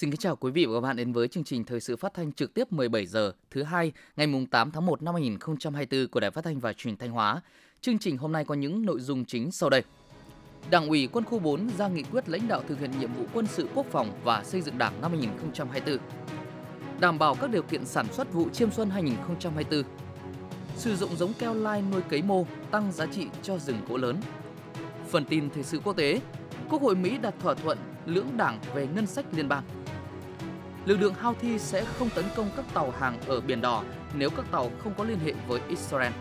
Xin kính chào quý vị và các bạn đến với chương trình thời sự phát thanh trực tiếp 17 giờ thứ hai ngày mùng 8 tháng 1 năm 2024 của Đài Phát thanh và Truyền thanh Hóa. Chương trình hôm nay có những nội dung chính sau đây. Đảng ủy Quân khu 4 ra nghị quyết lãnh đạo thực hiện nhiệm vụ quân sự quốc phòng và xây dựng Đảng năm 2024. Đảm bảo các điều kiện sản xuất vụ chiêm xuân 2024. Sử dụng giống keo lai nuôi cấy mô tăng giá trị cho rừng gỗ lớn. Phần tin thời sự quốc tế, Quốc hội Mỹ đặt thỏa thuận lưỡng đảng về ngân sách liên bang lực lượng Houthi sẽ không tấn công các tàu hàng ở Biển Đỏ nếu các tàu không có liên hệ với Israel.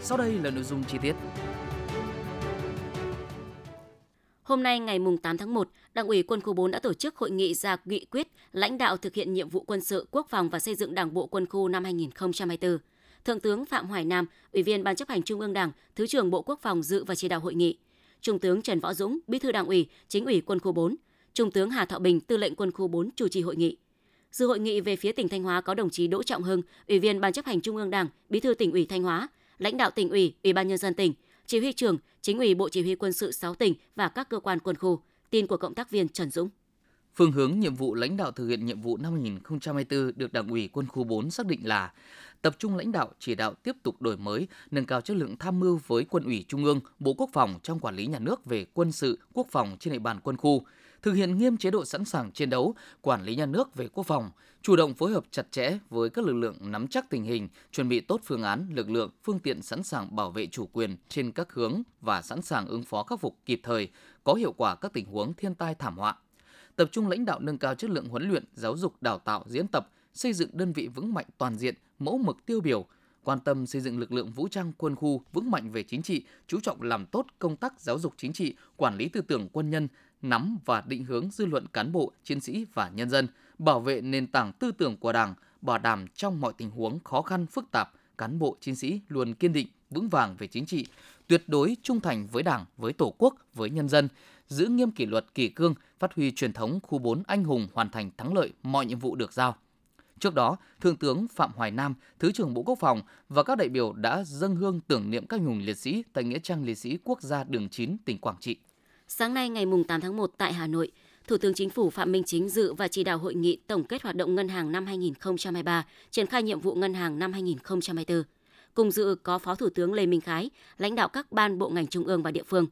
Sau đây là nội dung chi tiết. Hôm nay ngày 8 tháng 1, Đảng ủy Quân khu 4 đã tổ chức hội nghị ra nghị quyết lãnh đạo thực hiện nhiệm vụ quân sự, quốc phòng và xây dựng Đảng bộ quân khu năm 2024. Thượng tướng Phạm Hoài Nam, Ủy viên Ban chấp hành Trung ương Đảng, Thứ trưởng Bộ Quốc phòng dự và chỉ đạo hội nghị. Trung tướng Trần Võ Dũng, Bí thư Đảng ủy, Chính ủy Quân khu 4, Trung tướng Hà Thọ Bình, Tư lệnh Quân khu 4 chủ trì hội nghị. Dự hội nghị về phía tỉnh Thanh Hóa có đồng chí Đỗ Trọng Hưng, Ủy viên Ban chấp hành Trung ương Đảng, Bí thư tỉnh ủy Thanh Hóa, lãnh đạo tỉnh ủy, Ủy ban nhân dân tỉnh, chỉ huy trưởng, chính ủy Bộ Chỉ huy quân sự 6 tỉnh và các cơ quan quân khu. Tin của cộng tác viên Trần Dũng. Phương hướng nhiệm vụ lãnh đạo thực hiện nhiệm vụ năm 2024 được Đảng ủy Quân khu 4 xác định là tập trung lãnh đạo chỉ đạo tiếp tục đổi mới, nâng cao chất lượng tham mưu với Quân ủy Trung ương, Bộ Quốc phòng trong quản lý nhà nước về quân sự, quốc phòng trên địa bàn quân khu, thực hiện nghiêm chế độ sẵn sàng chiến đấu, quản lý nhà nước về quốc phòng, chủ động phối hợp chặt chẽ với các lực lượng nắm chắc tình hình, chuẩn bị tốt phương án, lực lượng, phương tiện sẵn sàng bảo vệ chủ quyền trên các hướng và sẵn sàng ứng phó khắc phục kịp thời, có hiệu quả các tình huống thiên tai thảm họa. Tập trung lãnh đạo nâng cao chất lượng huấn luyện, giáo dục, đào tạo, diễn tập, xây dựng đơn vị vững mạnh toàn diện, mẫu mực tiêu biểu, quan tâm xây dựng lực lượng vũ trang quân khu vững mạnh về chính trị, chú trọng làm tốt công tác giáo dục chính trị, quản lý tư tưởng quân nhân, nắm và định hướng dư luận cán bộ, chiến sĩ và nhân dân, bảo vệ nền tảng tư tưởng của Đảng, bảo đảm trong mọi tình huống khó khăn phức tạp, cán bộ chiến sĩ luôn kiên định, vững vàng về chính trị, tuyệt đối trung thành với Đảng, với Tổ quốc, với nhân dân, giữ nghiêm kỷ luật kỷ cương, phát huy truyền thống khu 4 anh hùng hoàn thành thắng lợi mọi nhiệm vụ được giao. Trước đó, Thượng tướng Phạm Hoài Nam, Thứ trưởng Bộ Quốc phòng và các đại biểu đã dâng hương tưởng niệm các hùng liệt sĩ tại Nghĩa trang liệt sĩ quốc gia đường 9, tỉnh Quảng Trị. Sáng nay ngày 8 tháng 1 tại Hà Nội, Thủ tướng Chính phủ Phạm Minh Chính dự và chỉ đạo hội nghị tổng kết hoạt động ngân hàng năm 2023, triển khai nhiệm vụ ngân hàng năm 2024. Cùng dự có Phó Thủ tướng Lê Minh Khái, lãnh đạo các ban bộ ngành trung ương và địa phương.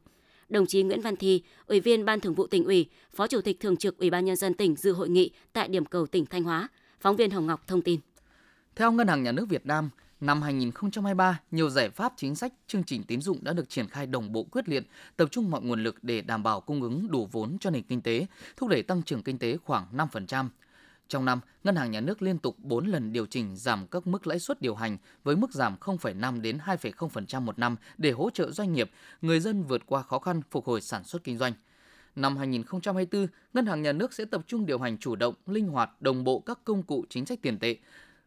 Đồng chí Nguyễn Văn Thi, Ủy viên Ban Thường vụ tỉnh ủy, Phó Chủ tịch Thường trực Ủy ban nhân dân tỉnh dự hội nghị tại điểm cầu tỉnh Thanh Hóa. Phóng viên Hồng Ngọc thông tin. Theo Ngân hàng Nhà nước Việt Nam, Năm 2023, nhiều giải pháp chính sách, chương trình tín dụng đã được triển khai đồng bộ quyết liệt, tập trung mọi nguồn lực để đảm bảo cung ứng đủ vốn cho nền kinh tế, thúc đẩy tăng trưởng kinh tế khoảng 5%. Trong năm, Ngân hàng Nhà nước liên tục 4 lần điều chỉnh giảm các mức lãi suất điều hành với mức giảm 0,5 đến 2,0% một năm để hỗ trợ doanh nghiệp, người dân vượt qua khó khăn phục hồi sản xuất kinh doanh. Năm 2024, Ngân hàng Nhà nước sẽ tập trung điều hành chủ động, linh hoạt, đồng bộ các công cụ chính sách tiền tệ,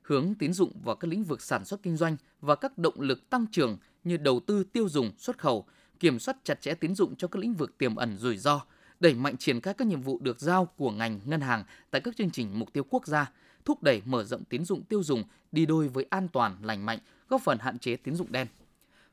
hướng tín dụng vào các lĩnh vực sản xuất kinh doanh và các động lực tăng trưởng như đầu tư tiêu dùng, xuất khẩu, kiểm soát chặt chẽ tín dụng cho các lĩnh vực tiềm ẩn rủi ro, đẩy mạnh triển khai các nhiệm vụ được giao của ngành ngân hàng tại các chương trình mục tiêu quốc gia, thúc đẩy mở rộng tín dụng tiêu dùng đi đôi với an toàn, lành mạnh, góp phần hạn chế tín dụng đen.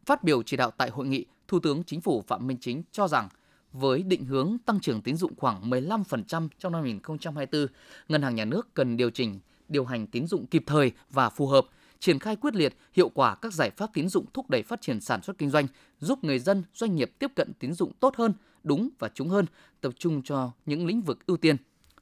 Phát biểu chỉ đạo tại hội nghị, Thủ tướng Chính phủ Phạm Minh Chính cho rằng với định hướng tăng trưởng tín dụng khoảng 15% trong năm 2024, Ngân hàng Nhà nước cần điều chỉnh điều hành tín dụng kịp thời và phù hợp, triển khai quyết liệt, hiệu quả các giải pháp tín dụng thúc đẩy phát triển sản xuất kinh doanh, giúp người dân, doanh nghiệp tiếp cận tín dụng tốt hơn, đúng và trúng hơn, tập trung cho những lĩnh vực ưu tiên.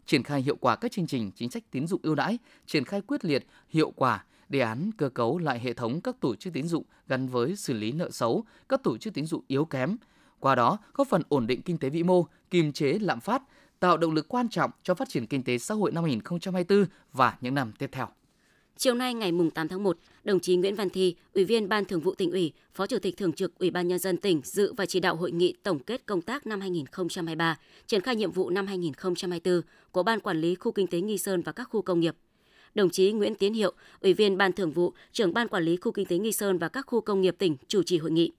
Triển khai hiệu quả các chương trình chính sách tín dụng ưu đãi, triển khai quyết liệt, hiệu quả đề án cơ cấu lại hệ thống các tổ chức tín dụng gắn với xử lý nợ xấu, các tổ chức tín dụng yếu kém. Qua đó, góp phần ổn định kinh tế vĩ mô, kiềm chế lạm phát, tạo động lực quan trọng cho phát triển kinh tế xã hội năm 2024 và những năm tiếp theo. Chiều nay ngày 8 tháng 1, đồng chí Nguyễn Văn Thi, Ủy viên Ban Thường vụ tỉnh ủy, Phó Chủ tịch Thường trực Ủy ban nhân dân tỉnh dự và chỉ đạo hội nghị tổng kết công tác năm 2023, triển khai nhiệm vụ năm 2024 của Ban quản lý khu kinh tế Nghi Sơn và các khu công nghiệp. Đồng chí Nguyễn Tiến Hiệu, Ủy viên Ban Thường vụ, trưởng Ban quản lý khu kinh tế Nghi Sơn và các khu công nghiệp tỉnh chủ trì hội nghị.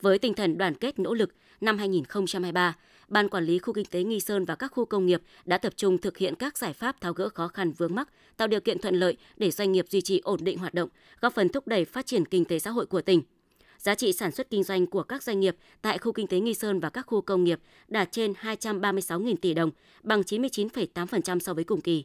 Với tinh thần đoàn kết nỗ lực, năm 2023, Ban Quản lý Khu Kinh tế Nghi Sơn và các khu công nghiệp đã tập trung thực hiện các giải pháp tháo gỡ khó khăn vướng mắc, tạo điều kiện thuận lợi để doanh nghiệp duy trì ổn định hoạt động, góp phần thúc đẩy phát triển kinh tế xã hội của tỉnh. giá trị sản xuất kinh doanh của các doanh nghiệp tại khu kinh tế Nghi Sơn và các khu công nghiệp đạt trên 236.000 tỷ đồng, bằng 99,8% so với cùng kỳ.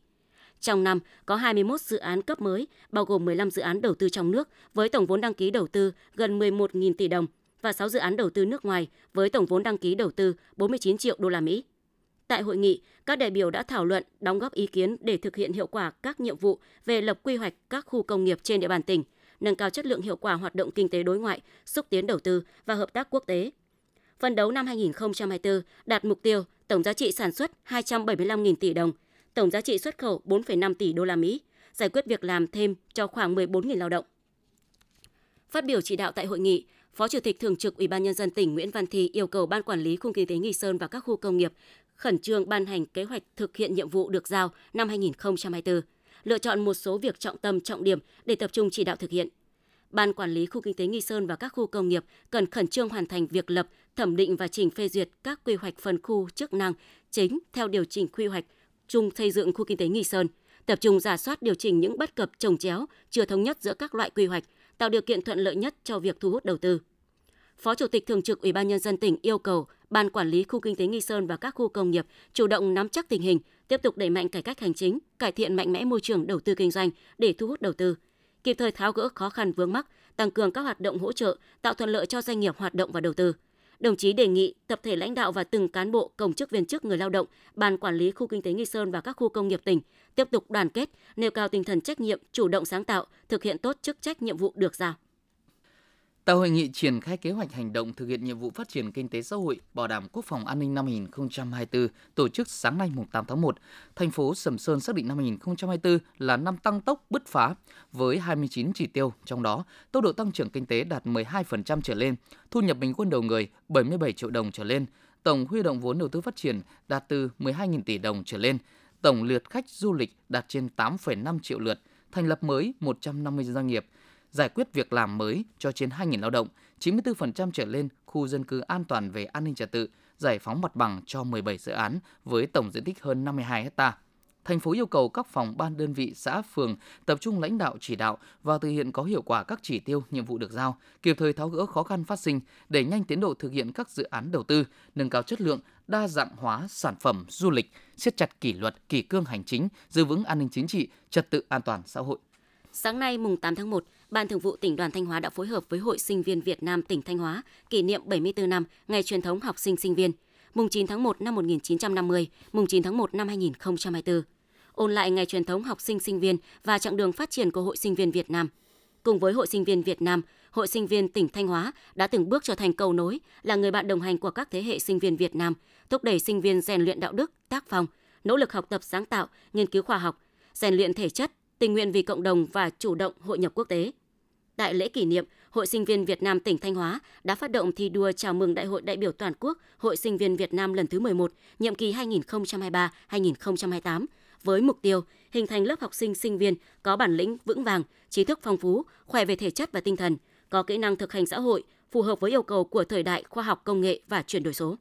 Trong năm, có 21 dự án cấp mới, bao gồm 15 dự án đầu tư trong nước với tổng vốn đăng ký đầu tư gần 11.000 tỷ đồng và 6 dự án đầu tư nước ngoài với tổng vốn đăng ký đầu tư 49 triệu đô la Mỹ. Tại hội nghị, các đại biểu đã thảo luận, đóng góp ý kiến để thực hiện hiệu quả các nhiệm vụ về lập quy hoạch các khu công nghiệp trên địa bàn tỉnh, nâng cao chất lượng hiệu quả hoạt động kinh tế đối ngoại, xúc tiến đầu tư và hợp tác quốc tế. Phần đấu năm 2024 đạt mục tiêu tổng giá trị sản xuất 275.000 tỷ đồng, tổng giá trị xuất khẩu 4,5 tỷ đô la Mỹ, giải quyết việc làm thêm cho khoảng 14.000 lao động. Phát biểu chỉ đạo tại hội nghị, Phó Chủ tịch Thường trực Ủy ban nhân dân tỉnh Nguyễn Văn Thi yêu cầu Ban quản lý khu kinh tế Nghi Sơn và các khu công nghiệp khẩn trương ban hành kế hoạch thực hiện nhiệm vụ được giao năm 2024, lựa chọn một số việc trọng tâm trọng điểm để tập trung chỉ đạo thực hiện. Ban quản lý khu kinh tế Nghi Sơn và các khu công nghiệp cần khẩn trương hoàn thành việc lập, thẩm định và trình phê duyệt các quy hoạch phân khu chức năng chính theo điều chỉnh quy hoạch chung xây dựng khu kinh tế Nghi Sơn, tập trung giả soát điều chỉnh những bất cập trồng chéo, chưa thống nhất giữa các loại quy hoạch, tạo điều kiện thuận lợi nhất cho việc thu hút đầu tư. Phó Chủ tịch Thường trực Ủy ban Nhân dân tỉnh yêu cầu Ban Quản lý Khu Kinh tế Nghi Sơn và các khu công nghiệp chủ động nắm chắc tình hình, tiếp tục đẩy mạnh cải cách hành chính, cải thiện mạnh mẽ môi trường đầu tư kinh doanh để thu hút đầu tư, kịp thời tháo gỡ khó khăn vướng mắc, tăng cường các hoạt động hỗ trợ, tạo thuận lợi cho doanh nghiệp hoạt động và đầu tư. Đồng chí đề nghị tập thể lãnh đạo và từng cán bộ, công chức viên chức người lao động, ban quản lý khu kinh tế Nghi Sơn và các khu công nghiệp tỉnh tiếp tục đoàn kết, nêu cao tinh thần trách nhiệm, chủ động sáng tạo, thực hiện tốt chức trách nhiệm vụ được giao. Tại hội nghị triển khai kế hoạch hành động thực hiện nhiệm vụ phát triển kinh tế xã hội, bảo đảm quốc phòng an ninh năm 2024 tổ chức sáng nay mùng 8 tháng 1, thành phố Sầm Sơn xác định năm 2024 là năm tăng tốc bứt phá với 29 chỉ tiêu, trong đó tốc độ tăng trưởng kinh tế đạt 12% trở lên, thu nhập bình quân đầu người 77 triệu đồng trở lên, tổng huy động vốn đầu tư phát triển đạt từ 12.000 tỷ đồng trở lên, tổng lượt khách du lịch đạt trên 8,5 triệu lượt, thành lập mới 150 doanh nghiệp, giải quyết việc làm mới cho trên 2.000 lao động, 94% trở lên khu dân cư an toàn về an ninh trật tự, giải phóng mặt bằng cho 17 dự án với tổng diện tích hơn 52 ha. Thành phố yêu cầu các phòng ban đơn vị xã phường tập trung lãnh đạo chỉ đạo và thực hiện có hiệu quả các chỉ tiêu, nhiệm vụ được giao, kịp thời tháo gỡ khó khăn phát sinh, để nhanh tiến độ thực hiện các dự án đầu tư, nâng cao chất lượng, đa dạng hóa sản phẩm du lịch, siết chặt kỷ luật, kỷ cương hành chính, giữ vững an ninh chính trị, trật tự an toàn xã hội. Sáng nay mùng 8 tháng 1, Ban Thường vụ tỉnh đoàn Thanh Hóa đã phối hợp với Hội Sinh viên Việt Nam tỉnh Thanh Hóa kỷ niệm 74 năm ngày truyền thống học sinh sinh viên, mùng 9 tháng 1 năm 1950, mùng 9 tháng 1 năm 2024. Ôn lại ngày truyền thống học sinh sinh viên và chặng đường phát triển của Hội Sinh viên Việt Nam. Cùng với Hội Sinh viên Việt Nam, Hội Sinh viên tỉnh Thanh Hóa đã từng bước trở thành cầu nối, là người bạn đồng hành của các thế hệ sinh viên Việt Nam, thúc đẩy sinh viên rèn luyện đạo đức, tác phong, nỗ lực học tập sáng tạo, nghiên cứu khoa học, rèn luyện thể chất, tình nguyện vì cộng đồng và chủ động hội nhập quốc tế. Tại lễ kỷ niệm, Hội sinh viên Việt Nam tỉnh Thanh Hóa đã phát động thi đua chào mừng Đại hội đại biểu toàn quốc Hội sinh viên Việt Nam lần thứ 11, nhiệm kỳ 2023-2028 với mục tiêu hình thành lớp học sinh sinh viên có bản lĩnh vững vàng, trí thức phong phú, khỏe về thể chất và tinh thần, có kỹ năng thực hành xã hội, phù hợp với yêu cầu của thời đại khoa học công nghệ và chuyển đổi số.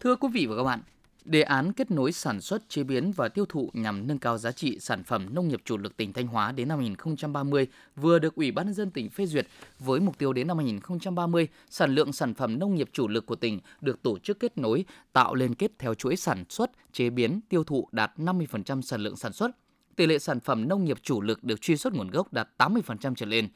Thưa quý vị và các bạn, Đề án kết nối sản xuất, chế biến và tiêu thụ nhằm nâng cao giá trị sản phẩm nông nghiệp chủ lực tỉnh Thanh Hóa đến năm 2030 vừa được Ủy ban nhân dân tỉnh phê duyệt với mục tiêu đến năm 2030 sản lượng sản phẩm nông nghiệp chủ lực của tỉnh được tổ chức kết nối, tạo liên kết theo chuỗi sản xuất, chế biến, tiêu thụ đạt 50% sản lượng sản xuất. Tỷ lệ sản phẩm nông nghiệp chủ lực được truy xuất nguồn gốc đạt 80% trở lên.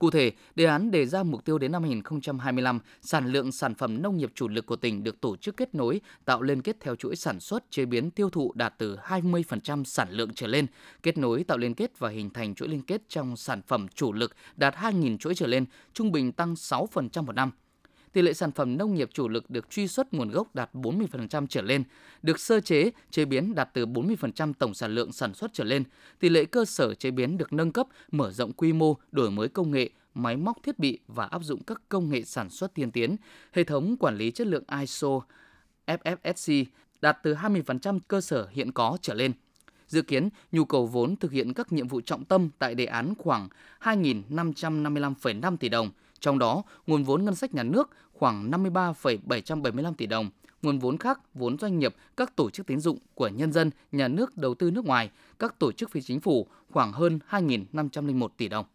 Cụ thể, đề án đề ra mục tiêu đến năm 2025, sản lượng sản phẩm nông nghiệp chủ lực của tỉnh được tổ chức kết nối, tạo liên kết theo chuỗi sản xuất, chế biến, tiêu thụ đạt từ 20% sản lượng trở lên, kết nối tạo liên kết và hình thành chuỗi liên kết trong sản phẩm chủ lực đạt 2.000 chuỗi trở lên, trung bình tăng 6% một năm tỷ lệ sản phẩm nông nghiệp chủ lực được truy xuất nguồn gốc đạt 40% trở lên, được sơ chế, chế biến đạt từ 40% tổng sản lượng sản xuất trở lên, tỷ lệ cơ sở chế biến được nâng cấp, mở rộng quy mô, đổi mới công nghệ, máy móc thiết bị và áp dụng các công nghệ sản xuất tiên tiến, hệ thống quản lý chất lượng ISO, FFSC đạt từ 20% cơ sở hiện có trở lên. Dự kiến, nhu cầu vốn thực hiện các nhiệm vụ trọng tâm tại đề án khoảng 2.555,5 tỷ đồng, trong đó, nguồn vốn ngân sách nhà nước khoảng 53,775 tỷ đồng, nguồn vốn khác, vốn doanh nghiệp, các tổ chức tín dụng của nhân dân, nhà nước đầu tư nước ngoài, các tổ chức phi chính phủ khoảng hơn 2.501 tỷ đồng.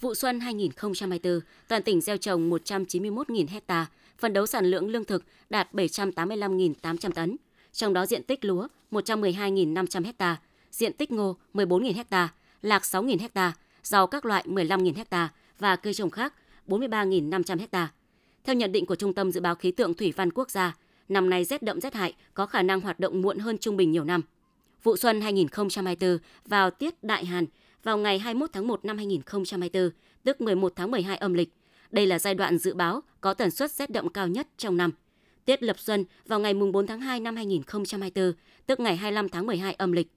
Vụ xuân 2024, toàn tỉnh gieo trồng 191.000 hecta, phần đấu sản lượng lương thực đạt 785.800 tấn. Trong đó diện tích lúa 112.500 hecta, diện tích ngô 14.000 hecta, lạc 6.000 hecta, rau các loại 15.000 hecta và cây trồng khác 43.500 ha. Theo nhận định của Trung tâm Dự báo Khí tượng Thủy văn Quốc gia, năm nay rét đậm rét hại có khả năng hoạt động muộn hơn trung bình nhiều năm. Vụ xuân 2024 vào tiết đại hàn vào ngày 21 tháng 1 năm 2024, tức 11 tháng 12 âm lịch. Đây là giai đoạn dự báo có tần suất rét đậm cao nhất trong năm. Tiết lập xuân vào ngày 4 tháng 2 năm 2024, tức ngày 25 tháng 12 âm lịch.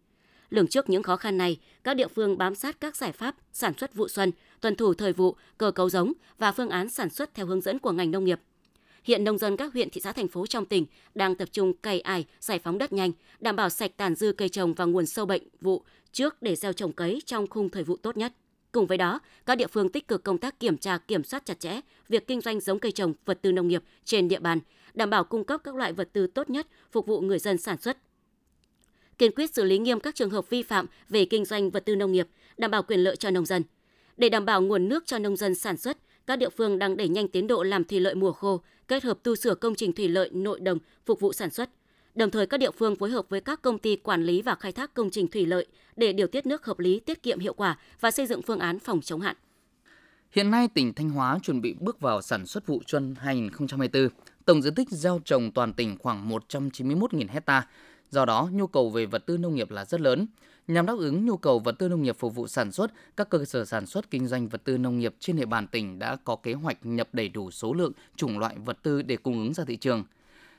Lường trước những khó khăn này, các địa phương bám sát các giải pháp sản xuất vụ xuân, tuân thủ thời vụ, cơ cấu giống và phương án sản xuất theo hướng dẫn của ngành nông nghiệp. Hiện nông dân các huyện, thị xã, thành phố trong tỉnh đang tập trung cày ải, giải phóng đất nhanh, đảm bảo sạch tàn dư cây trồng và nguồn sâu bệnh vụ trước để gieo trồng cấy trong khung thời vụ tốt nhất. Cùng với đó, các địa phương tích cực công tác kiểm tra, kiểm soát chặt chẽ việc kinh doanh giống cây trồng, vật tư nông nghiệp trên địa bàn, đảm bảo cung cấp các loại vật tư tốt nhất phục vụ người dân sản xuất. Kiên quyết xử lý nghiêm các trường hợp vi phạm về kinh doanh vật tư nông nghiệp, đảm bảo quyền lợi cho nông dân. Để đảm bảo nguồn nước cho nông dân sản xuất, các địa phương đang đẩy nhanh tiến độ làm thủy lợi mùa khô, kết hợp tu sửa công trình thủy lợi nội đồng phục vụ sản xuất. Đồng thời các địa phương phối hợp với các công ty quản lý và khai thác công trình thủy lợi để điều tiết nước hợp lý, tiết kiệm hiệu quả và xây dựng phương án phòng chống hạn. Hiện nay tỉnh Thanh Hóa chuẩn bị bước vào sản xuất vụ xuân 2024. Tổng diện tích gieo trồng toàn tỉnh khoảng 191.000 hecta. Do đó, nhu cầu về vật tư nông nghiệp là rất lớn. Nhằm đáp ứng nhu cầu vật tư nông nghiệp phục vụ sản xuất, các cơ sở sản xuất kinh doanh vật tư nông nghiệp trên địa bàn tỉnh đã có kế hoạch nhập đầy đủ số lượng, chủng loại vật tư để cung ứng ra thị trường.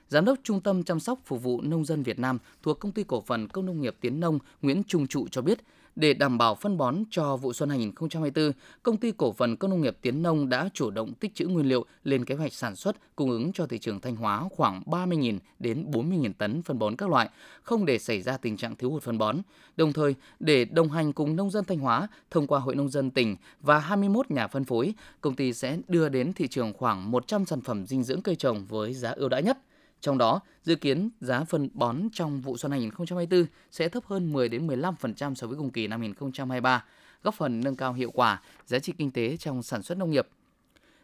Giám đốc Trung tâm chăm sóc phục vụ nông dân Việt Nam thuộc Công ty Cổ phần Công nông nghiệp Tiến Nông Nguyễn Trung Trụ cho biết, để đảm bảo phân bón cho vụ xuân 2024, công ty cổ phần công nông nghiệp Tiến Nông đã chủ động tích trữ nguyên liệu lên kế hoạch sản xuất cung ứng cho thị trường Thanh Hóa khoảng 30.000 đến 40.000 tấn phân bón các loại, không để xảy ra tình trạng thiếu hụt phân bón. Đồng thời, để đồng hành cùng nông dân Thanh Hóa thông qua Hội nông dân tỉnh và 21 nhà phân phối, công ty sẽ đưa đến thị trường khoảng 100 sản phẩm dinh dưỡng cây trồng với giá ưu đãi nhất. Trong đó, dự kiến giá phân bón trong vụ xuân 2024 sẽ thấp hơn 10 đến 15% so với cùng kỳ năm 2023, góp phần nâng cao hiệu quả, giá trị kinh tế trong sản xuất nông nghiệp.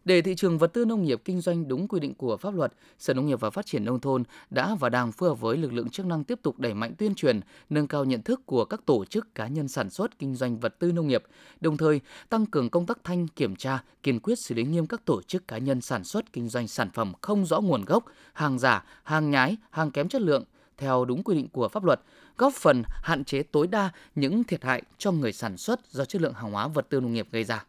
Để thị trường vật tư nông nghiệp kinh doanh đúng quy định của pháp luật, Sở Nông nghiệp và Phát triển Nông thôn đã và đang phối hợp với lực lượng chức năng tiếp tục đẩy mạnh tuyên truyền, nâng cao nhận thức của các tổ chức cá nhân sản xuất kinh doanh vật tư nông nghiệp, đồng thời tăng cường công tác thanh kiểm tra, kiên quyết xử lý nghiêm các tổ chức cá nhân sản xuất kinh doanh sản phẩm không rõ nguồn gốc, hàng giả, hàng nhái, hàng kém chất lượng theo đúng quy định của pháp luật, góp phần hạn chế tối đa những thiệt hại cho người sản xuất do chất lượng hàng hóa vật tư nông nghiệp gây ra.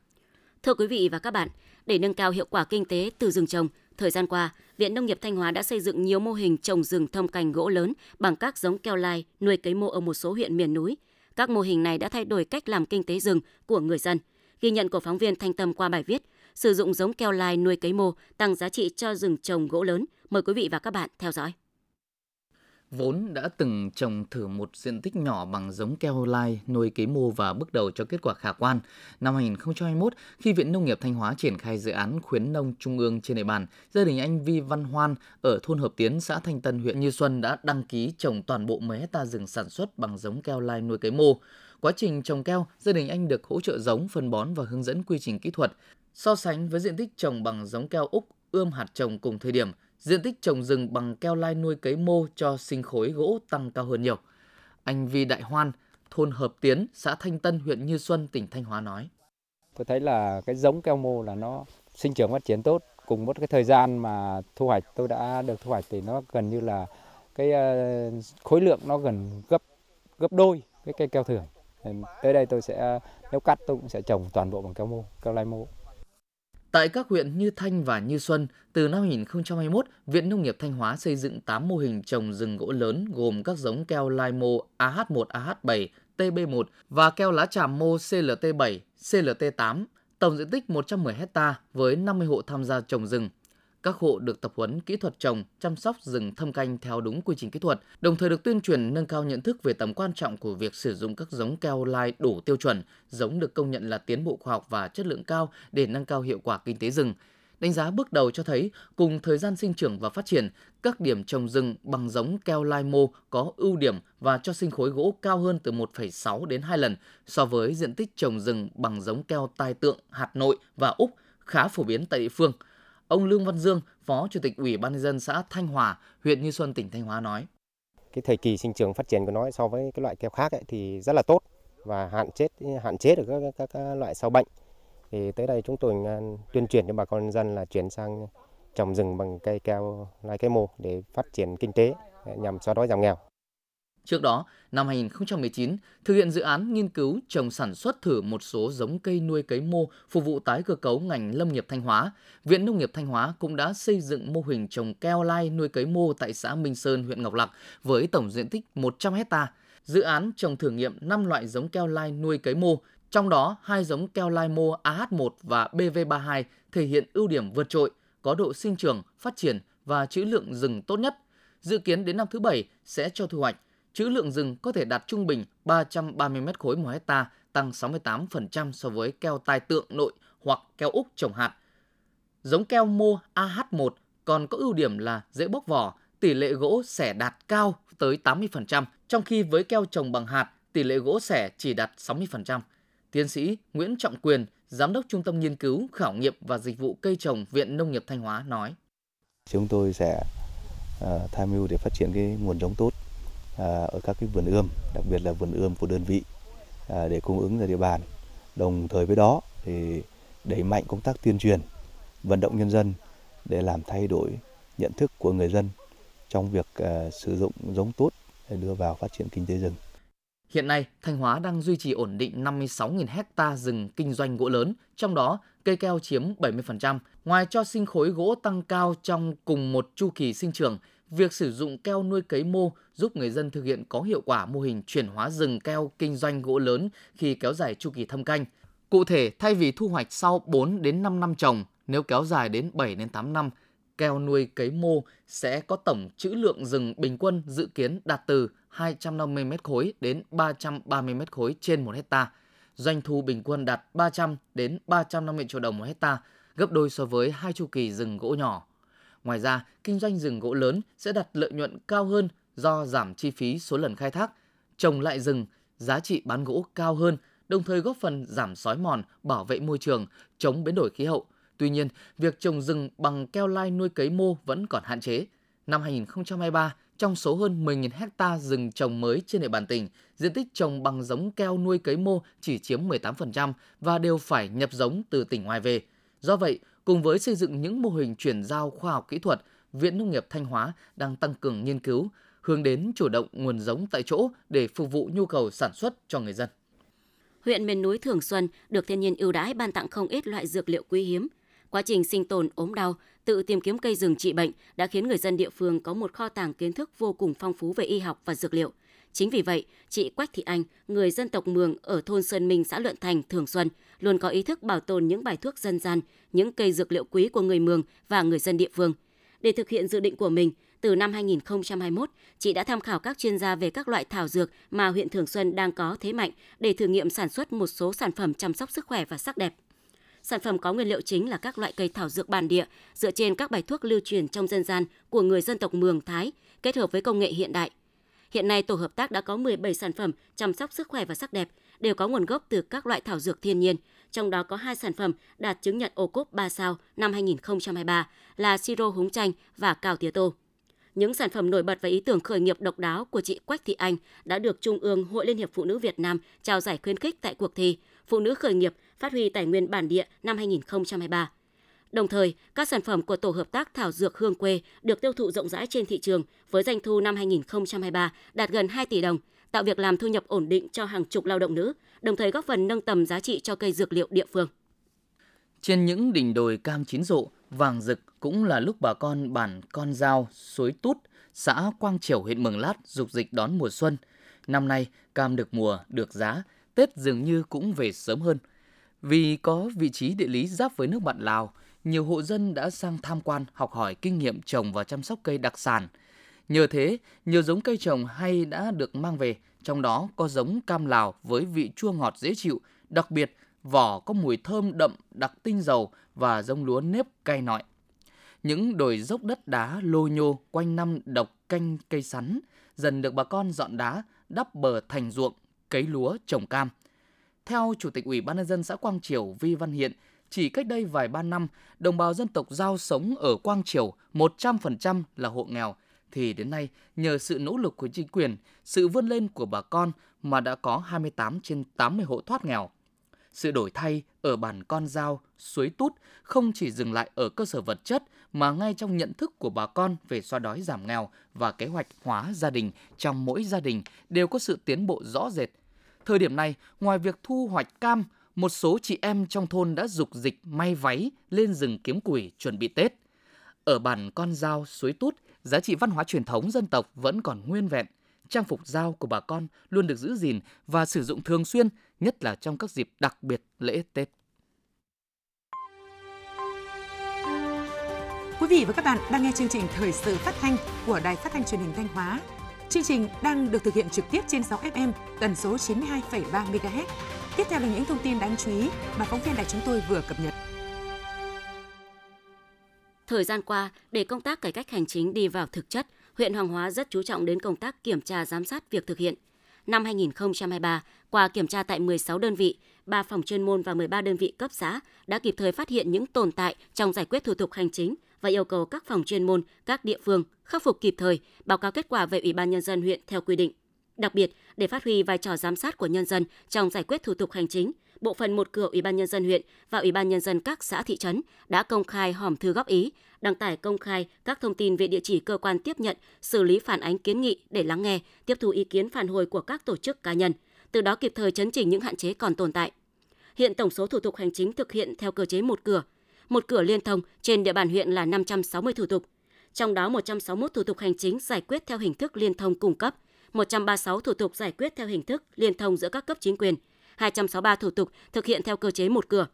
Thưa quý vị và các bạn, để nâng cao hiệu quả kinh tế từ rừng trồng, thời gian qua, Viện Nông nghiệp Thanh Hóa đã xây dựng nhiều mô hình trồng rừng thông cành gỗ lớn bằng các giống keo lai, nuôi cấy mô ở một số huyện miền núi. Các mô hình này đã thay đổi cách làm kinh tế rừng của người dân. Ghi nhận của phóng viên Thanh Tâm qua bài viết Sử dụng giống keo lai nuôi cấy mô tăng giá trị cho rừng trồng gỗ lớn. Mời quý vị và các bạn theo dõi vốn đã từng trồng thử một diện tích nhỏ bằng giống keo lai nuôi cấy mô và bước đầu cho kết quả khả quan. Năm 2021, khi Viện Nông nghiệp Thanh Hóa triển khai dự án khuyến nông trung ương trên địa bàn, gia đình anh Vi Văn Hoan ở thôn Hợp Tiến, xã Thanh Tân, huyện Như Xuân đã đăng ký trồng toàn bộ 10 hecta rừng sản xuất bằng giống keo lai nuôi cấy mô. Quá trình trồng keo, gia đình anh được hỗ trợ giống, phân bón và hướng dẫn quy trình kỹ thuật. So sánh với diện tích trồng bằng giống keo Úc ươm hạt trồng cùng thời điểm, diện tích trồng rừng bằng keo lai nuôi cấy mô cho sinh khối gỗ tăng cao hơn nhiều. Anh Vi Đại Hoan, thôn Hợp Tiến, xã Thanh Tân, huyện Như Xuân, tỉnh Thanh Hóa nói. Tôi thấy là cái giống keo mô là nó sinh trưởng phát triển tốt. Cùng một cái thời gian mà thu hoạch tôi đã được thu hoạch thì nó gần như là cái ờ, khối lượng nó gần gấp gấp đôi cái cây keo thường. Tới đây tôi sẽ nếu cắt tôi cũng sẽ trồng toàn bộ bằng keo mô, keo lai mô. Tại các huyện như Thanh và Như Xuân, từ năm 2021, Viện Nông nghiệp Thanh Hóa xây dựng 8 mô hình trồng rừng gỗ lớn gồm các giống keo lai mô AH1, AH7, TB1 và keo lá tràm mô CLT7, CLT8, tổng diện tích 110 ha với 50 hộ tham gia trồng rừng. Các hộ được tập huấn kỹ thuật trồng, chăm sóc rừng thâm canh theo đúng quy trình kỹ thuật, đồng thời được tuyên truyền nâng cao nhận thức về tầm quan trọng của việc sử dụng các giống keo lai đủ tiêu chuẩn, giống được công nhận là tiến bộ khoa học và chất lượng cao để nâng cao hiệu quả kinh tế rừng. Đánh giá bước đầu cho thấy, cùng thời gian sinh trưởng và phát triển, các điểm trồng rừng bằng giống keo lai mô có ưu điểm và cho sinh khối gỗ cao hơn từ 1,6 đến 2 lần so với diện tích trồng rừng bằng giống keo tai tượng, hạt nội và Úc khá phổ biến tại địa phương. Ông Lương Văn Dương, Phó Chủ tịch Ủy ban nhân dân xã Thanh Hòa, huyện Như Xuân, tỉnh Thanh Hóa nói: Cái thời kỳ sinh trưởng phát triển của nó so với cái loại keo khác ấy, thì rất là tốt và hạn chế hạn chế được các, các, các loại sâu bệnh. Thì tới đây chúng tôi à, tuyên truyền cho bà con dân là chuyển sang trồng rừng bằng cây keo lai cây mô để phát triển kinh tế nhằm xóa đói giảm nghèo. Trước đó, năm 2019, thực hiện dự án nghiên cứu trồng sản xuất thử một số giống cây nuôi cấy mô phục vụ tái cơ cấu ngành lâm nghiệp Thanh Hóa, Viện Nông nghiệp Thanh Hóa cũng đã xây dựng mô hình trồng keo lai nuôi cấy mô tại xã Minh Sơn, huyện Ngọc Lặc với tổng diện tích 100 hecta. Dự án trồng thử nghiệm 5 loại giống keo lai nuôi cấy mô, trong đó hai giống keo lai mô AH1 và BV32 thể hiện ưu điểm vượt trội, có độ sinh trưởng, phát triển và trữ lượng rừng tốt nhất. Dự kiến đến năm thứ bảy sẽ cho thu hoạch trữ lượng rừng có thể đạt trung bình 330 mét khối một hecta, tăng 68% so với keo tai tượng nội hoặc keo Úc trồng hạt. Giống keo mô AH1 còn có ưu điểm là dễ bóc vỏ, tỷ lệ gỗ xẻ đạt cao tới 80%, trong khi với keo trồng bằng hạt, tỷ lệ gỗ xẻ chỉ đạt 60%. Tiến sĩ Nguyễn Trọng Quyền, Giám đốc Trung tâm Nghiên cứu, Khảo nghiệm và Dịch vụ Cây trồng Viện Nông nghiệp Thanh Hóa nói. Chúng tôi sẽ uh, tham mưu để phát triển cái nguồn giống tốt À, ở các cái vườn ươm, đặc biệt là vườn ươm của đơn vị à, để cung ứng ra địa bàn. Đồng thời với đó thì đẩy mạnh công tác tuyên truyền, vận động nhân dân để làm thay đổi nhận thức của người dân trong việc à, sử dụng giống tốt để đưa vào phát triển kinh tế rừng. Hiện nay, Thanh Hóa đang duy trì ổn định 56.000 hecta rừng kinh doanh gỗ lớn, trong đó cây keo chiếm 70%. Ngoài cho sinh khối gỗ tăng cao trong cùng một chu kỳ sinh trưởng, việc sử dụng keo nuôi cấy mô giúp người dân thực hiện có hiệu quả mô hình chuyển hóa rừng keo kinh doanh gỗ lớn khi kéo dài chu kỳ thâm canh. Cụ thể, thay vì thu hoạch sau 4 đến 5 năm trồng, nếu kéo dài đến 7 đến 8 năm, keo nuôi cấy mô sẽ có tổng trữ lượng rừng bình quân dự kiến đạt từ 250 m khối đến 330 m khối trên 1 hecta. Doanh thu bình quân đạt 300 đến 350 triệu đồng một hecta, gấp đôi so với hai chu kỳ rừng gỗ nhỏ. Ngoài ra, kinh doanh rừng gỗ lớn sẽ đặt lợi nhuận cao hơn do giảm chi phí số lần khai thác, trồng lại rừng, giá trị bán gỗ cao hơn, đồng thời góp phần giảm sói mòn, bảo vệ môi trường, chống biến đổi khí hậu. Tuy nhiên, việc trồng rừng bằng keo lai nuôi cấy mô vẫn còn hạn chế. Năm 2023, trong số hơn 10.000 hecta rừng trồng mới trên địa bàn tỉnh, diện tích trồng bằng giống keo nuôi cấy mô chỉ chiếm 18% và đều phải nhập giống từ tỉnh ngoài về. Do vậy, cùng với xây dựng những mô hình chuyển giao khoa học kỹ thuật, Viện Nông nghiệp Thanh Hóa đang tăng cường nghiên cứu, hướng đến chủ động nguồn giống tại chỗ để phục vụ nhu cầu sản xuất cho người dân. Huyện miền núi Thường Xuân được thiên nhiên ưu đãi ban tặng không ít loại dược liệu quý hiếm. Quá trình sinh tồn ốm đau, tự tìm kiếm cây rừng trị bệnh đã khiến người dân địa phương có một kho tàng kiến thức vô cùng phong phú về y học và dược liệu. Chính vì vậy, chị Quách Thị Anh, người dân tộc Mường ở thôn Sơn Minh, xã Luận Thành, Thường Xuân, luôn có ý thức bảo tồn những bài thuốc dân gian, những cây dược liệu quý của người Mường và người dân địa phương. Để thực hiện dự định của mình, từ năm 2021, chị đã tham khảo các chuyên gia về các loại thảo dược mà huyện Thường Xuân đang có thế mạnh để thử nghiệm sản xuất một số sản phẩm chăm sóc sức khỏe và sắc đẹp. Sản phẩm có nguyên liệu chính là các loại cây thảo dược bản địa dựa trên các bài thuốc lưu truyền trong dân gian của người dân tộc Mường Thái, kết hợp với công nghệ hiện đại. Hiện nay tổ hợp tác đã có 17 sản phẩm chăm sóc sức khỏe và sắc đẹp đều có nguồn gốc từ các loại thảo dược thiên nhiên, trong đó có hai sản phẩm đạt chứng nhận ô cốp 3 sao năm 2023 là siro húng chanh và cào tía tô. Những sản phẩm nổi bật và ý tưởng khởi nghiệp độc đáo của chị Quách Thị Anh đã được Trung ương Hội Liên hiệp Phụ nữ Việt Nam trao giải khuyến khích tại cuộc thi Phụ nữ khởi nghiệp phát huy tài nguyên bản địa năm 2023. Đồng thời, các sản phẩm của tổ hợp tác thảo dược hương quê được tiêu thụ rộng rãi trên thị trường với doanh thu năm 2023 đạt gần 2 tỷ đồng, tạo việc làm thu nhập ổn định cho hàng chục lao động nữ, đồng thời góp phần nâng tầm giá trị cho cây dược liệu địa phương. Trên những đỉnh đồi cam chín rộ, vàng rực cũng là lúc bà con bản Con Dao, Suối Tút, xã Quang Triểu huyện Mường Lát dục dịch đón mùa xuân. Năm nay, cam được mùa, được giá, Tết dường như cũng về sớm hơn. Vì có vị trí địa lý giáp với nước bạn Lào, nhiều hộ dân đã sang tham quan học hỏi kinh nghiệm trồng và chăm sóc cây đặc sản. Nhờ thế, nhiều giống cây trồng hay đã được mang về, trong đó có giống cam Lào với vị chua ngọt dễ chịu, đặc biệt vỏ có mùi thơm đậm đặc tinh dầu và giống lúa nếp cay nọi. Những đồi dốc đất đá lô nhô quanh năm độc canh cây sắn dần được bà con dọn đá, đắp bờ thành ruộng, cấy lúa, trồng cam. Theo Chủ tịch Ủy ban nhân dân xã Quang Triều Vi Văn Hiện, chỉ cách đây vài ba năm, đồng bào dân tộc Giao sống ở Quang Triều 100% là hộ nghèo, thì đến nay nhờ sự nỗ lực của chính quyền, sự vươn lên của bà con mà đã có 28 trên 80 hộ thoát nghèo. Sự đổi thay ở bản con dao, suối tút không chỉ dừng lại ở cơ sở vật chất mà ngay trong nhận thức của bà con về xoa đói giảm nghèo và kế hoạch hóa gia đình trong mỗi gia đình đều có sự tiến bộ rõ rệt. Thời điểm này, ngoài việc thu hoạch cam, một số chị em trong thôn đã dục dịch may váy lên rừng kiếm củi chuẩn bị Tết. Ở bản con dao, suối tút, giá trị văn hóa truyền thống dân tộc vẫn còn nguyên vẹn. Trang phục dao của bà con luôn được giữ gìn và sử dụng thường xuyên, nhất là trong các dịp đặc biệt lễ Tết. Quý vị và các bạn đang nghe chương trình Thời sự phát thanh của Đài Phát thanh Truyền hình Thanh Hóa. Chương trình đang được thực hiện trực tiếp trên 6 FM tần số 92,3 MHz. Tiếp theo là những thông tin đáng chú ý mà phóng viên đài chúng tôi vừa cập nhật. Thời gian qua, để công tác cải cách hành chính đi vào thực chất, huyện Hoàng Hóa rất chú trọng đến công tác kiểm tra giám sát việc thực hiện. Năm 2023, qua kiểm tra tại 16 đơn vị, 3 phòng chuyên môn và 13 đơn vị cấp xã đã kịp thời phát hiện những tồn tại trong giải quyết thủ tục hành chính và yêu cầu các phòng chuyên môn, các địa phương khắc phục kịp thời, báo cáo kết quả về Ủy ban nhân dân huyện theo quy định. Đặc biệt, để phát huy vai trò giám sát của nhân dân trong giải quyết thủ tục hành chính, bộ phận một cửa Ủy ban nhân dân huyện và Ủy ban nhân dân các xã thị trấn đã công khai hòm thư góp ý, đăng tải công khai các thông tin về địa chỉ cơ quan tiếp nhận, xử lý phản ánh kiến nghị để lắng nghe, tiếp thu ý kiến phản hồi của các tổ chức cá nhân, từ đó kịp thời chấn chỉnh những hạn chế còn tồn tại. Hiện tổng số thủ tục hành chính thực hiện theo cơ chế một cửa, một cửa liên thông trên địa bàn huyện là 560 thủ tục. Trong đó 161 thủ tục hành chính giải quyết theo hình thức liên thông cung cấp, 136 thủ tục giải quyết theo hình thức liên thông giữa các cấp chính quyền, 263 thủ tục thực hiện theo cơ chế một cửa.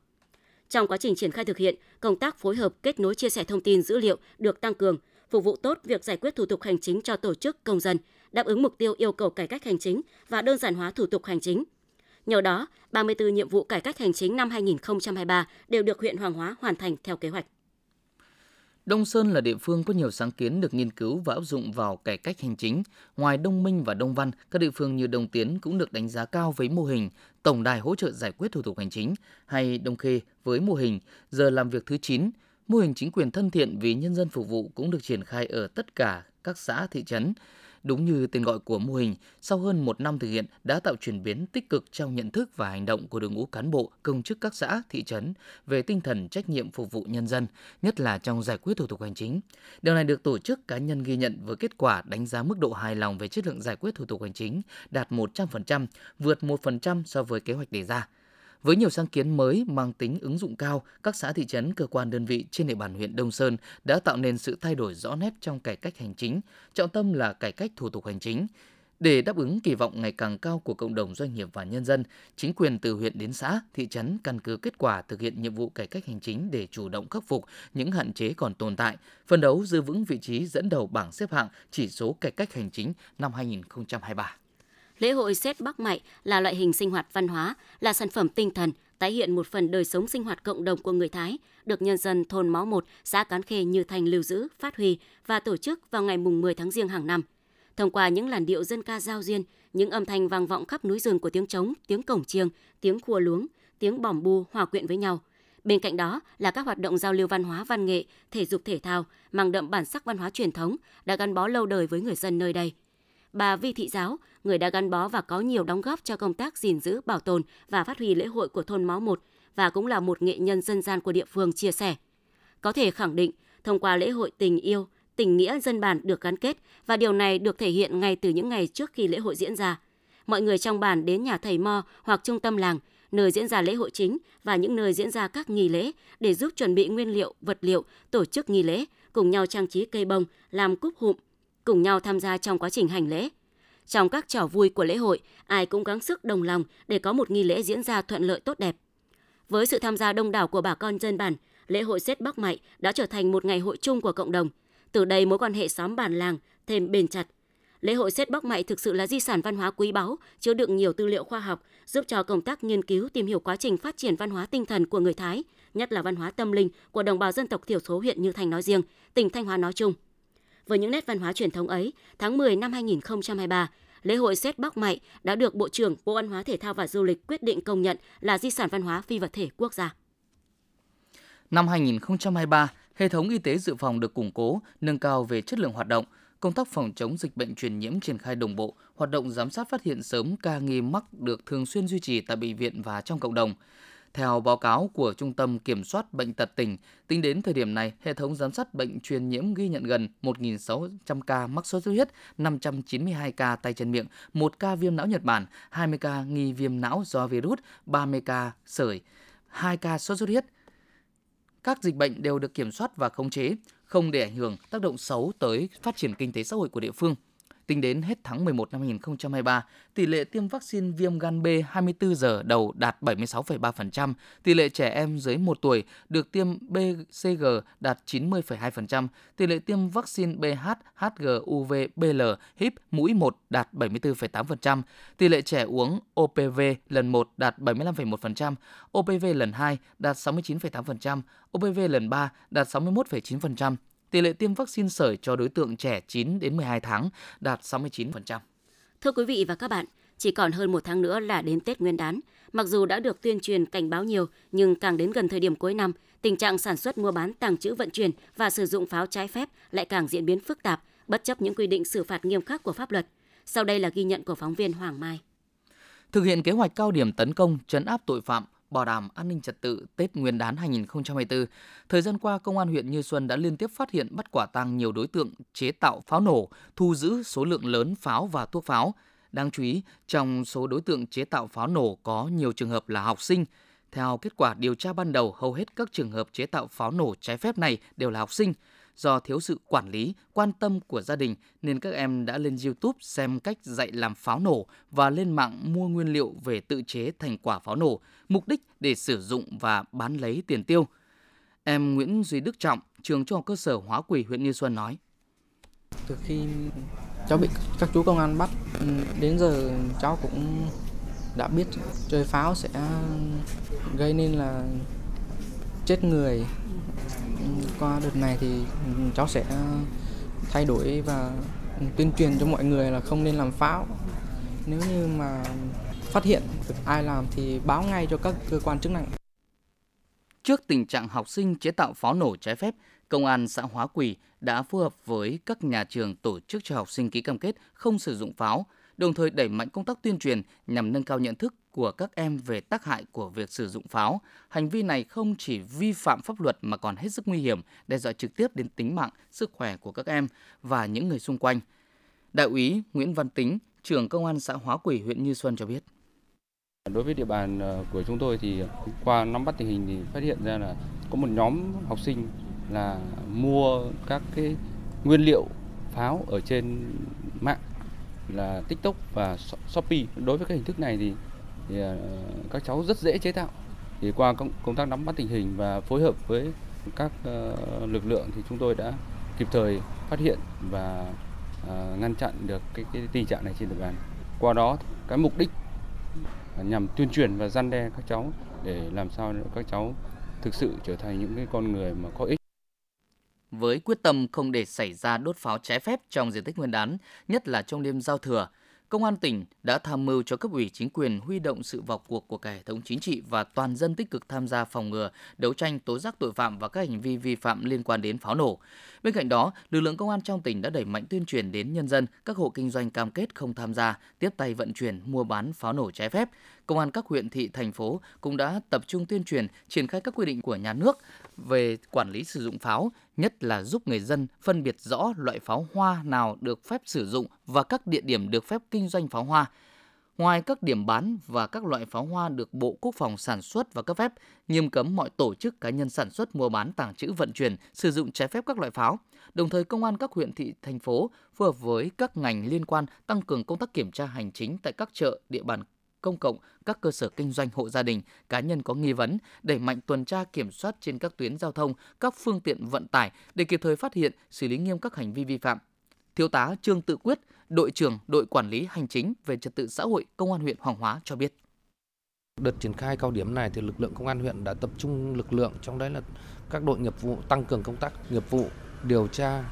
Trong quá trình triển khai thực hiện, công tác phối hợp kết nối chia sẻ thông tin dữ liệu được tăng cường, phục vụ tốt việc giải quyết thủ tục hành chính cho tổ chức công dân, đáp ứng mục tiêu yêu cầu cải cách hành chính và đơn giản hóa thủ tục hành chính. Nhờ đó, 34 nhiệm vụ cải cách hành chính năm 2023 đều được huyện Hoàng Hóa hoàn thành theo kế hoạch. Đông Sơn là địa phương có nhiều sáng kiến được nghiên cứu và áp dụng vào cải cách hành chính. Ngoài Đông Minh và Đông Văn, các địa phương như Đồng Tiến cũng được đánh giá cao với mô hình Tổng đài hỗ trợ giải quyết thủ tục hành chính hay Đông Khê với mô hình giờ làm việc thứ 9. Mô hình chính quyền thân thiện vì nhân dân phục vụ cũng được triển khai ở tất cả các xã thị trấn. Đúng như tên gọi của mô hình, sau hơn một năm thực hiện đã tạo chuyển biến tích cực trong nhận thức và hành động của đội ngũ cán bộ, công chức các xã, thị trấn về tinh thần trách nhiệm phục vụ nhân dân, nhất là trong giải quyết thủ tục hành chính. Điều này được tổ chức cá nhân ghi nhận với kết quả đánh giá mức độ hài lòng về chất lượng giải quyết thủ tục hành chính đạt 100%, vượt 1% so với kế hoạch đề ra. Với nhiều sáng kiến mới mang tính ứng dụng cao, các xã thị trấn, cơ quan đơn vị trên địa bàn huyện Đông Sơn đã tạo nên sự thay đổi rõ nét trong cải cách hành chính, trọng tâm là cải cách thủ tục hành chính. Để đáp ứng kỳ vọng ngày càng cao của cộng đồng doanh nghiệp và nhân dân, chính quyền từ huyện đến xã, thị trấn căn cứ kết quả thực hiện nhiệm vụ cải cách hành chính để chủ động khắc phục những hạn chế còn tồn tại, phân đấu giữ vững vị trí dẫn đầu bảng xếp hạng chỉ số cải cách hành chính năm 2023. Lễ hội Sét Bắc Mại là loại hình sinh hoạt văn hóa, là sản phẩm tinh thần, tái hiện một phần đời sống sinh hoạt cộng đồng của người Thái, được nhân dân thôn Máu Một, xã Cán Khê như thành lưu giữ, phát huy và tổ chức vào ngày mùng 10 tháng Giêng hàng năm. Thông qua những làn điệu dân ca giao duyên, những âm thanh vang vọng khắp núi rừng của tiếng trống, tiếng cổng chiêng, tiếng khua luống, tiếng bỏm bu hòa quyện với nhau. Bên cạnh đó là các hoạt động giao lưu văn hóa văn nghệ, thể dục thể thao, mang đậm bản sắc văn hóa truyền thống đã gắn bó lâu đời với người dân nơi đây – bà Vi Thị Giáo, người đã gắn bó và có nhiều đóng góp cho công tác gìn giữ, bảo tồn và phát huy lễ hội của thôn Máu Một và cũng là một nghệ nhân dân gian của địa phương chia sẻ. Có thể khẳng định, thông qua lễ hội tình yêu, tình nghĩa dân bản được gắn kết và điều này được thể hiện ngay từ những ngày trước khi lễ hội diễn ra. Mọi người trong bản đến nhà thầy Mo hoặc trung tâm làng, nơi diễn ra lễ hội chính và những nơi diễn ra các nghi lễ để giúp chuẩn bị nguyên liệu, vật liệu, tổ chức nghi lễ, cùng nhau trang trí cây bông, làm cúp hụm, cùng nhau tham gia trong quá trình hành lễ. Trong các trò vui của lễ hội, ai cũng gắng sức đồng lòng để có một nghi lễ diễn ra thuận lợi tốt đẹp. Với sự tham gia đông đảo của bà con dân bản, lễ hội Sét Bắc mạy đã trở thành một ngày hội chung của cộng đồng. Từ đây mối quan hệ xóm bản làng thêm bền chặt. Lễ hội Sét bắc mạy thực sự là di sản văn hóa quý báu, chứa đựng nhiều tư liệu khoa học, giúp cho công tác nghiên cứu tìm hiểu quá trình phát triển văn hóa tinh thần của người Thái, nhất là văn hóa tâm linh của đồng bào dân tộc thiểu số huyện Như Thanh nói riêng, tỉnh Thanh Hóa nói chung. Với những nét văn hóa truyền thống ấy, tháng 10 năm 2023, lễ hội xét Bóc Mại đã được Bộ trưởng Bộ Văn hóa Thể thao và Du lịch quyết định công nhận là di sản văn hóa phi vật thể quốc gia. Năm 2023, hệ thống y tế dự phòng được củng cố, nâng cao về chất lượng hoạt động, công tác phòng chống dịch bệnh truyền nhiễm triển khai đồng bộ, hoạt động giám sát phát hiện sớm ca nghi mắc được thường xuyên duy trì tại bệnh viện và trong cộng đồng. Theo báo cáo của Trung tâm Kiểm soát Bệnh tật tỉnh, tính đến thời điểm này, hệ thống giám sát bệnh truyền nhiễm ghi nhận gần 1.600 ca mắc sốt xuất huyết, 592 ca tay chân miệng, 1 ca viêm não Nhật Bản, 20 ca nghi viêm não do virus, 30 ca sởi, 2 ca sốt xuất huyết. Các dịch bệnh đều được kiểm soát và khống chế, không để ảnh hưởng tác động xấu tới phát triển kinh tế xã hội của địa phương. Tính đến hết tháng 11 năm 2023, tỷ lệ tiêm vaccine viêm gan B 24 giờ đầu đạt 76,3%, tỷ lệ trẻ em dưới 1 tuổi được tiêm BCG đạt 90,2%, tỷ lệ tiêm vaccine BH, HG, UV, BL, HIP mũi 1 đạt 74,8%, tỷ lệ trẻ uống OPV lần 1 đạt 75,1%, OPV lần 2 đạt 69,8%, OPV lần 3 đạt 61,9%, tỷ lệ tiêm vaccine sởi cho đối tượng trẻ 9 đến 12 tháng đạt 69%. Thưa quý vị và các bạn, chỉ còn hơn một tháng nữa là đến Tết Nguyên đán. Mặc dù đã được tuyên truyền cảnh báo nhiều, nhưng càng đến gần thời điểm cuối năm, tình trạng sản xuất mua bán, tàng trữ vận chuyển và sử dụng pháo trái phép lại càng diễn biến phức tạp, bất chấp những quy định xử phạt nghiêm khắc của pháp luật. Sau đây là ghi nhận của phóng viên Hoàng Mai. Thực hiện kế hoạch cao điểm tấn công, chấn áp tội phạm, bảo đảm an ninh trật tự Tết Nguyên đán 2024, thời gian qua Công an huyện Như Xuân đã liên tiếp phát hiện bắt quả tang nhiều đối tượng chế tạo pháo nổ, thu giữ số lượng lớn pháo và thuốc pháo. Đáng chú ý, trong số đối tượng chế tạo pháo nổ có nhiều trường hợp là học sinh. Theo kết quả điều tra ban đầu, hầu hết các trường hợp chế tạo pháo nổ trái phép này đều là học sinh do thiếu sự quản lý, quan tâm của gia đình nên các em đã lên YouTube xem cách dạy làm pháo nổ và lên mạng mua nguyên liệu về tự chế thành quả pháo nổ, mục đích để sử dụng và bán lấy tiền tiêu. Em Nguyễn Duy Đức Trọng, trường trung học cơ sở Hóa Quỳ huyện Như Xuân nói: Từ khi cháu bị các chú công an bắt ừ, đến giờ cháu cũng đã biết chơi pháo sẽ gây nên là chết người. Qua đợt này thì cháu sẽ thay đổi và tuyên truyền cho mọi người là không nên làm pháo. Nếu như mà phát hiện được ai làm thì báo ngay cho các cơ quan chức năng. Trước tình trạng học sinh chế tạo pháo nổ trái phép, Công an xã Hóa Quỳ đã phối hợp với các nhà trường tổ chức cho học sinh ký cam kết không sử dụng pháo, đồng thời đẩy mạnh công tác tuyên truyền nhằm nâng cao nhận thức của các em về tác hại của việc sử dụng pháo. Hành vi này không chỉ vi phạm pháp luật mà còn hết sức nguy hiểm, đe dọa trực tiếp đến tính mạng, sức khỏe của các em và những người xung quanh. Đại úy Nguyễn Văn Tính, trưởng công an xã Hóa Quỷ huyện Như Xuân cho biết. Đối với địa bàn ờ, của chúng tôi thì qua nắm bắt tình hình thì phát hiện ra là có một nhóm học sinh là mua các cái nguyên liệu pháo ở trên mạng là TikTok và Shopee. Đối với cái hình thức này thì, thì ờ, các cháu rất dễ chế tạo. Thì qua công, công tác nắm bắt tình hình và phối hợp với các ờ, lực lượng thì chúng tôi đã kịp thời phát hiện và ờ, ngăn chặn được cái, cái tình trạng này trên địa bàn. Qua đó cái mục đích nhằm tuyên truyền và gian đe các cháu để làm sao các cháu thực sự trở thành những cái con người mà có ích với quyết tâm không để xảy ra đốt pháo trái phép trong diện tích Nguyên đán, nhất là trong đêm giao thừa, Công an tỉnh đã tham mưu cho cấp ủy chính quyền huy động sự vào cuộc của cả hệ thống chính trị và toàn dân tích cực tham gia phòng ngừa, đấu tranh tố giác tội phạm và các hành vi vi phạm liên quan đến pháo nổ. Bên cạnh đó, lực lượng công an trong tỉnh đã đẩy mạnh tuyên truyền đến nhân dân các hộ kinh doanh cam kết không tham gia, tiếp tay vận chuyển, mua bán pháo nổ trái phép. Công an các huyện thị thành phố cũng đã tập trung tuyên truyền, triển khai các quy định của nhà nước về quản lý sử dụng pháo, nhất là giúp người dân phân biệt rõ loại pháo hoa nào được phép sử dụng và các địa điểm được phép kinh doanh pháo hoa. Ngoài các điểm bán và các loại pháo hoa được Bộ Quốc phòng sản xuất và cấp phép, nghiêm cấm mọi tổ chức cá nhân sản xuất, mua bán, tàng trữ, vận chuyển, sử dụng trái phép các loại pháo. Đồng thời, công an các huyện thị, thành phố phối hợp với các ngành liên quan tăng cường công tác kiểm tra hành chính tại các chợ, địa bàn công cộng, các cơ sở kinh doanh hộ gia đình, cá nhân có nghi vấn, đẩy mạnh tuần tra kiểm soát trên các tuyến giao thông, các phương tiện vận tải để kịp thời phát hiện, xử lý nghiêm các hành vi vi phạm. Thiếu tá Trương Tự Quyết, đội trưởng đội quản lý hành chính về trật tự xã hội công an huyện Hoàng Hóa cho biết. Đợt triển khai cao điểm này thì lực lượng công an huyện đã tập trung lực lượng trong đấy là các đội nghiệp vụ tăng cường công tác nghiệp vụ, điều tra,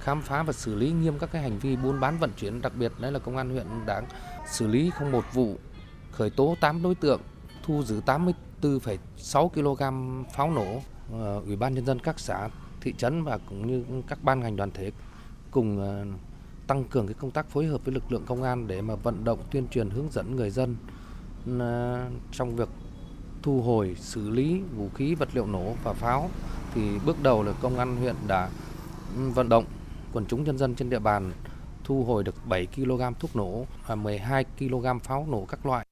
khám phá và xử lý nghiêm các cái hành vi buôn bán vận chuyển, đặc biệt đấy là công an huyện đã xử lý không một vụ, khởi tố 8 đối tượng, thu giữ 84,6 kg pháo nổ. Ờ, Ủy ban nhân dân các xã, thị trấn và cũng như các ban ngành đoàn thể cùng ờ, tăng cường cái công tác phối hợp với lực lượng công an để mà vận động tuyên truyền hướng dẫn người dân ờ, trong việc thu hồi xử lý vũ khí vật liệu nổ và pháo thì bước đầu là công an huyện đã ừ, vận động quần chúng nhân dân trên địa bàn thu hồi được 7 kg thuốc nổ và 12 kg pháo nổ các loại.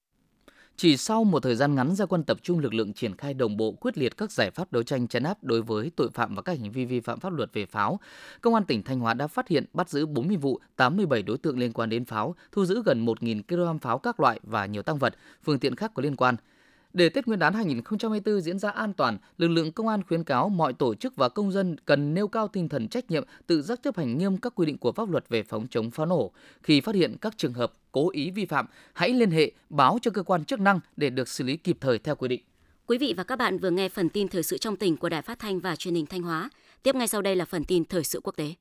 Chỉ sau một thời gian ngắn gia quân tập trung lực lượng triển khai đồng bộ quyết liệt các giải pháp đấu tranh chấn áp đối với tội phạm và các hành vi vi phạm pháp luật về pháo, Công an tỉnh Thanh Hóa đã phát hiện bắt giữ 40 vụ, 87 đối tượng liên quan đến pháo, thu giữ gần 1.000 kg pháo các loại và nhiều tăng vật, phương tiện khác có liên quan. Để Tết Nguyên đán 2024 diễn ra an toàn, lực lượng công an khuyến cáo mọi tổ chức và công dân cần nêu cao tinh thần trách nhiệm, tự giác chấp hành nghiêm các quy định của pháp luật về phòng chống pháo nổ. Khi phát hiện các trường hợp cố ý vi phạm, hãy liên hệ báo cho cơ quan chức năng để được xử lý kịp thời theo quy định. Quý vị và các bạn vừa nghe phần tin thời sự trong tỉnh của Đài Phát thanh và Truyền hình Thanh Hóa. Tiếp ngay sau đây là phần tin thời sự quốc tế.